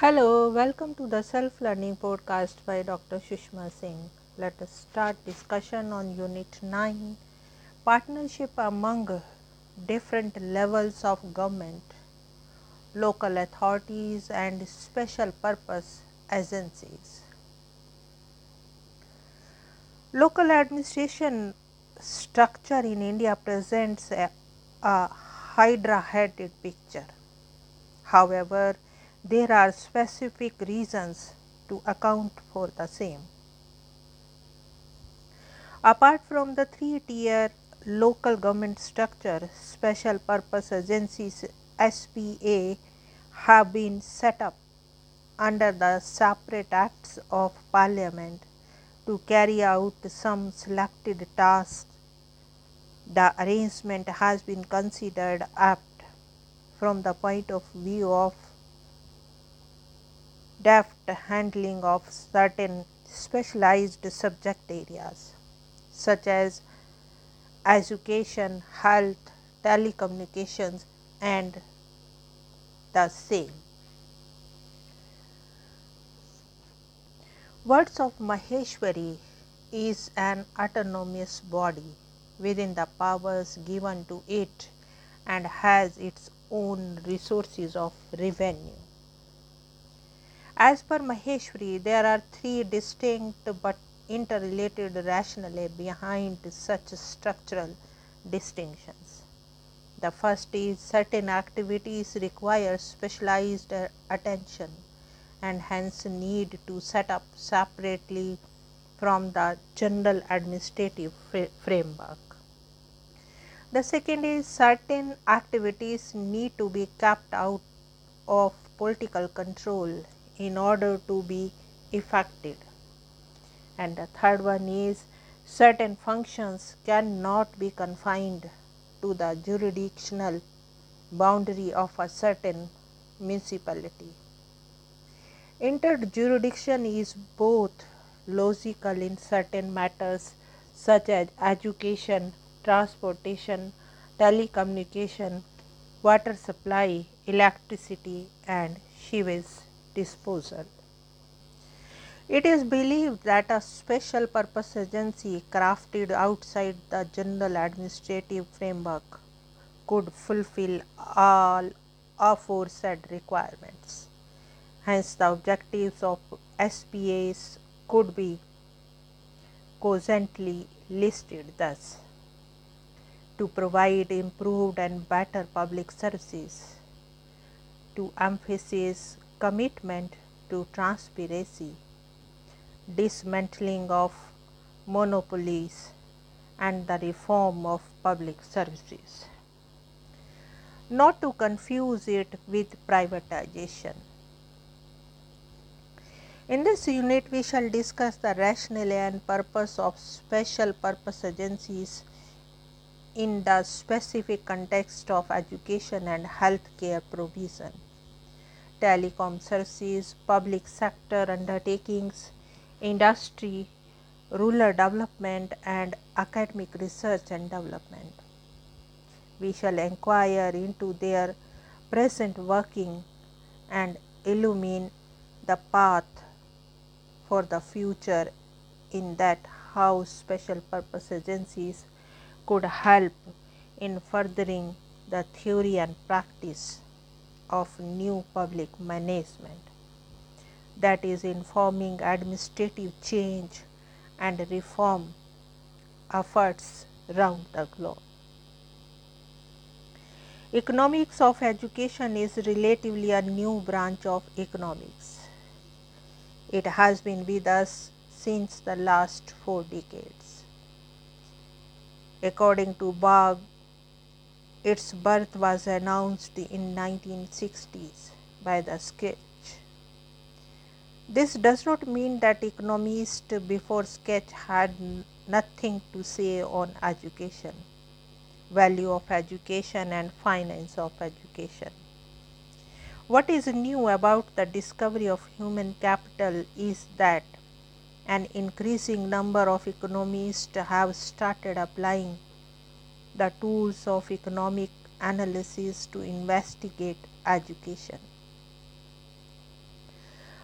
Hello, welcome to the self learning podcast by Dr. Sushma Singh. Let us start discussion on unit 9 partnership among different levels of government, local authorities and special purpose agencies. Local administration structure in India presents a, a hydra headed picture. However, there are specific reasons to account for the same. Apart from the three tier local government structure, special purpose agencies SPA have been set up under the separate acts of parliament to carry out some selected tasks. The arrangement has been considered apt from the point of view of deft handling of certain specialized subject areas such as education, health, telecommunications, and the same. Words of Maheshwari is an autonomous body within the powers given to it and has its own resources of revenue. As per Maheshwari, there are three distinct but interrelated rationale behind such structural distinctions. The first is certain activities require specialized attention and hence need to set up separately from the general administrative framework. The second is certain activities need to be kept out of political control in order to be effected. And the third one is certain functions cannot be confined to the jurisdictional boundary of a certain municipality. Interjurisdiction is both logical in certain matters such as education, transportation, telecommunication, water supply, electricity, and sewage disposal. It is believed that a special purpose agency crafted outside the general administrative framework could fulfill all aforesaid requirements. Hence, the objectives of SPAs could be cogently listed thus to provide improved and better public services, to emphasize commitment to transparency, dismantling of monopolies, and the reform of public services. Not to confuse it with privatization. In this unit, we shall discuss the rationale and purpose of special purpose agencies in the specific context of education and healthcare provision telecom services, public sector undertakings, industry, rural development and academic research and development. We shall inquire into their present working and illumine the path for the future in that how special purpose agencies could help in furthering the theory and practice of new public management that is informing administrative change and reform efforts round the globe. Economics of education is relatively a new branch of economics. It has been with us since the last four decades. According to Blaug, its birth was announced in 1960s by the sketch. This does not mean that economists before sketch had nothing to say on education, value of education and finance of education. What is new about the discovery of human capital is that an increasing number of economists have started applying the tools of economic analysis to investigate education.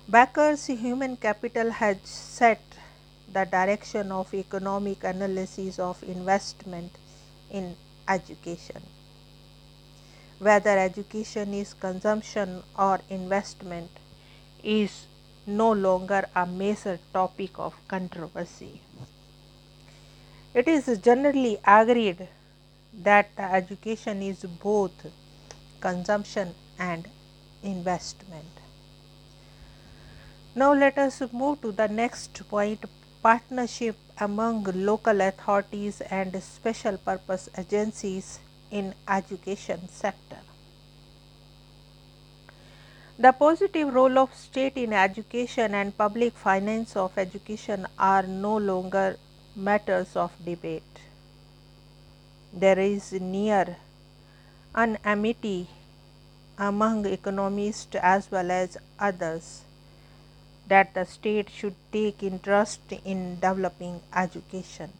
Becker's human capital has set the direction of economic analysis of investment in education. Whether education is consumption or investment is no longer a major topic of controversy. It is generally agreed that education is both consumption and investment. Now, let us move to the next point partnership among local authorities and special purpose agencies in education sector. The positive role of state in education and public finance of education are no longer matters of debate. There is near an amity among economists as well as others that the state should take interest in developing education.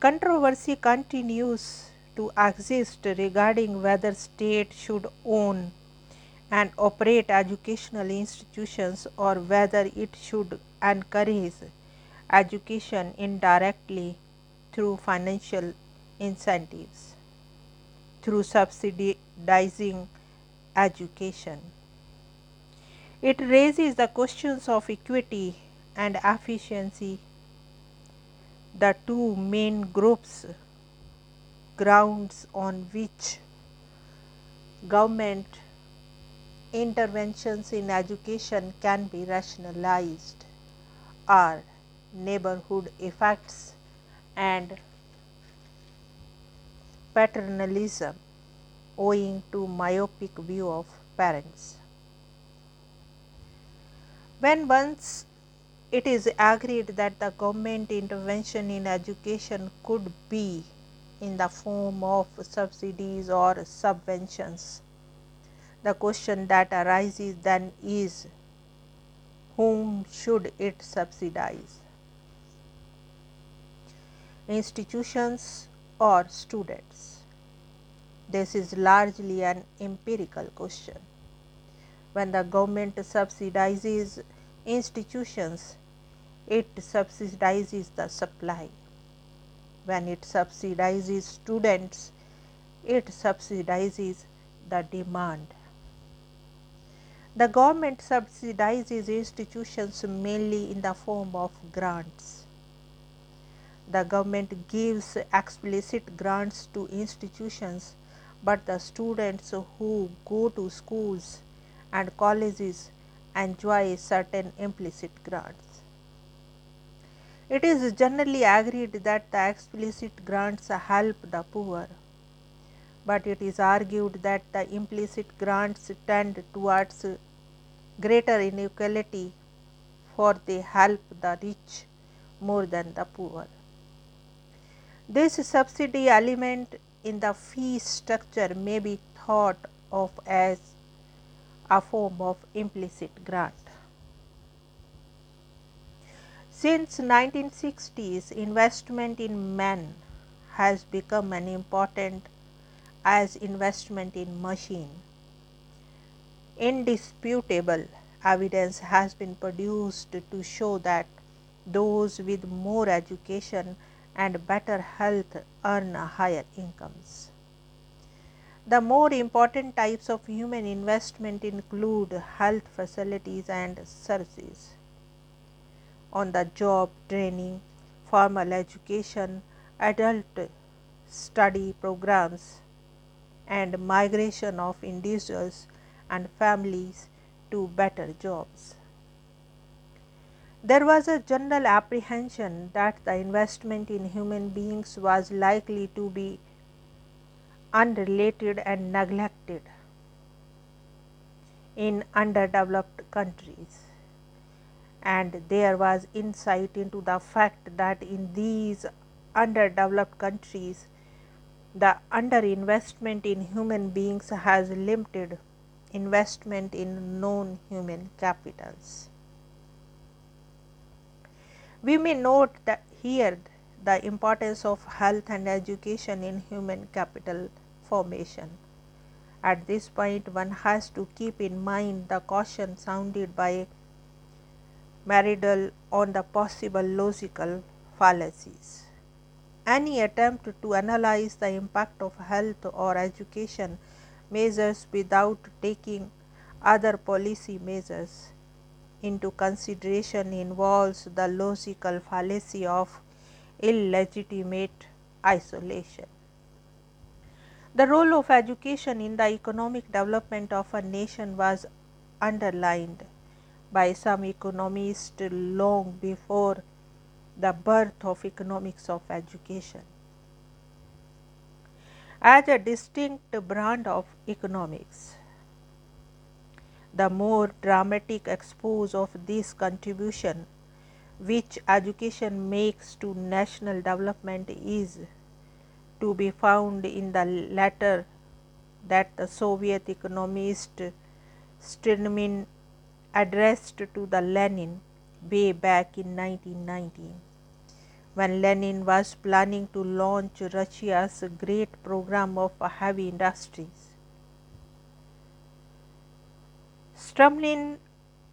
Controversy continues to exist regarding whether state should own and operate educational institutions or whether it should encourage education indirectly through financial incentives, through subsidizing education. It raises the questions of equity and efficiency, the two main groups grounds on which government interventions in education can be rationalized are neighborhood effects and paternalism owing to myopic view of parents. When once it is agreed that the government intervention in education could be in the form of subsidies or subventions. The question that arises then is whom should it subsidize? Institutions or students? This is largely an empirical question. When the government subsidizes institutions, it subsidizes the supply when it subsidizes students, it subsidizes the demand. The government subsidizes institutions mainly in the form of grants. The government gives explicit grants to institutions, but the students who go to schools and colleges enjoy certain implicit grants. It is generally agreed that the explicit grants help the poor, but it is argued that the implicit grants tend towards greater inequality for they help the rich more than the poor. This subsidy element in the fee structure may be thought of as a form of implicit grant. Since 1960s, investment in men has become an important as investment in machine. Indisputable evidence has been produced to show that those with more education and better health earn higher incomes. The more important types of human investment include health facilities and services on the job training, formal education, adult study programs, and migration of individuals and families to better jobs. There was a general apprehension that the investment in human beings was likely to be unrelated and neglected in underdeveloped countries and there was insight into the fact that in these underdeveloped countries the underinvestment in human beings has limited investment in non human capitals. We may note that here the importance of health and education in human capital formation. At this point, one has to keep in mind the caution sounded by Myrdal on the possible logical fallacies. Any attempt to analyze the impact of health or education measures without taking other policy measures into consideration involves the logical fallacy of illegitimate isolation. The role of education in the economic development of a nation was underlined by some economists long before the birth of economics of education. As a distinct brand of economics, the more dramatic expose of this contribution which education makes to national development is to be found in the letter that the Soviet economist Strumilin addressed to the Lenin way back in 1919 when Lenin was planning to launch Russia's great program of heavy industries. Strumilin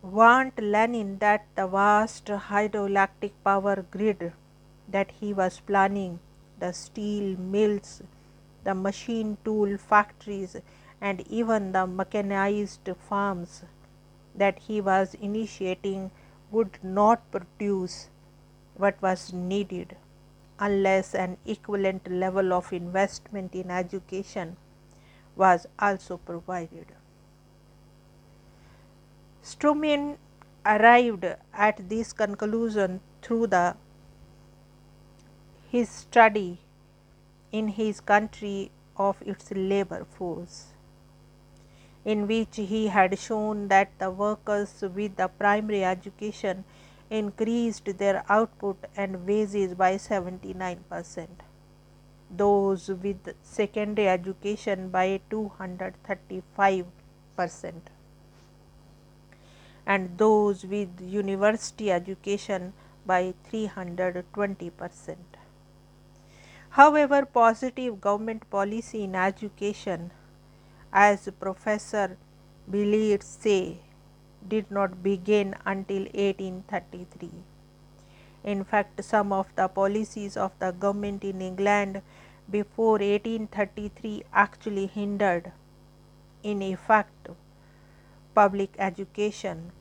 warned Lenin that the vast hydroelectric power grid that he was planning, the steel mills, the machine tool factories, and even the mechanized farms that he was initiating would not produce what was needed unless an equivalent level of investment in education was also provided. Strumilin arrived at this conclusion through the his study in his country of its labor force in which he had shown that the workers with the primary education increased their output and wages by 79 percent, those with secondary education by 235 percent, and those with university education by 320 percent. However, positive government policy in education as Professor Billiard say, did not begin until 1833. In fact, some of the policies of the government in England before 1833 actually hindered, in effect, public education.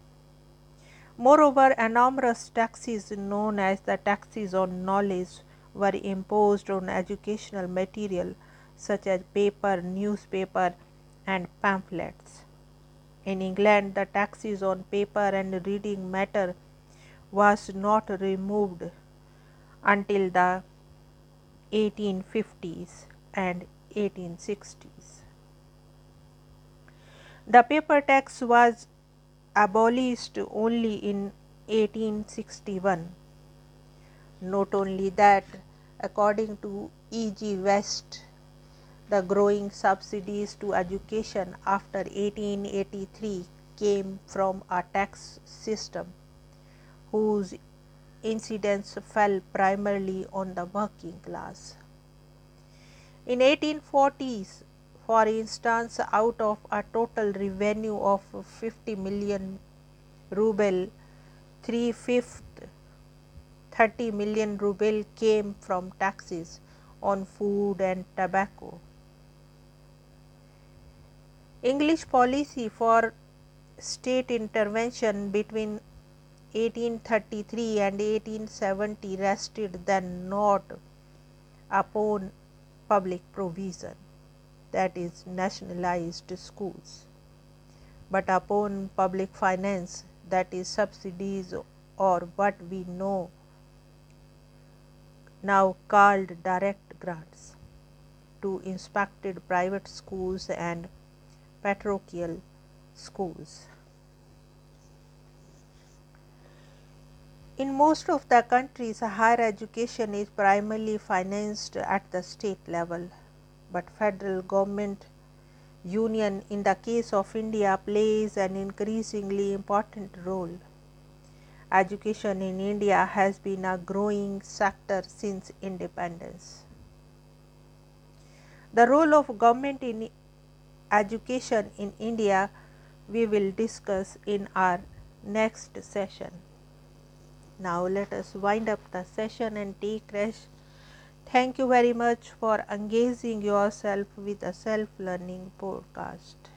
Moreover, enormous taxes known as the taxes on knowledge were imposed on educational material such as paper, newspaper, and pamphlets. In England, the taxes on paper and reading matter was not removed until the 1850s and 1860s. The paper tax was abolished only in 1861. Not only that, according to E. G. West, the growing subsidies to education after 1883 came from a tax system whose incidence fell primarily on the working class. In 1840s, for instance, out of a total revenue of 50 million ruble, three fifths 30 million ruble came from taxes on food and tobacco. English policy for state intervention between 1833 and 1870 rested then not upon public provision that is nationalized schools, but upon public finance that is subsidies or what we know now called direct grants to inspected private schools and parochial schools. In most of the countries, higher education is primarily financed at the state level, but federal government union in the case of India plays an increasingly important role. Education in India has been a growing sector since independence. The role of government in education in India we will discuss in our next session. Now let us wind up the session and take rest. Thank you very much for engaging yourself with a self learning podcast.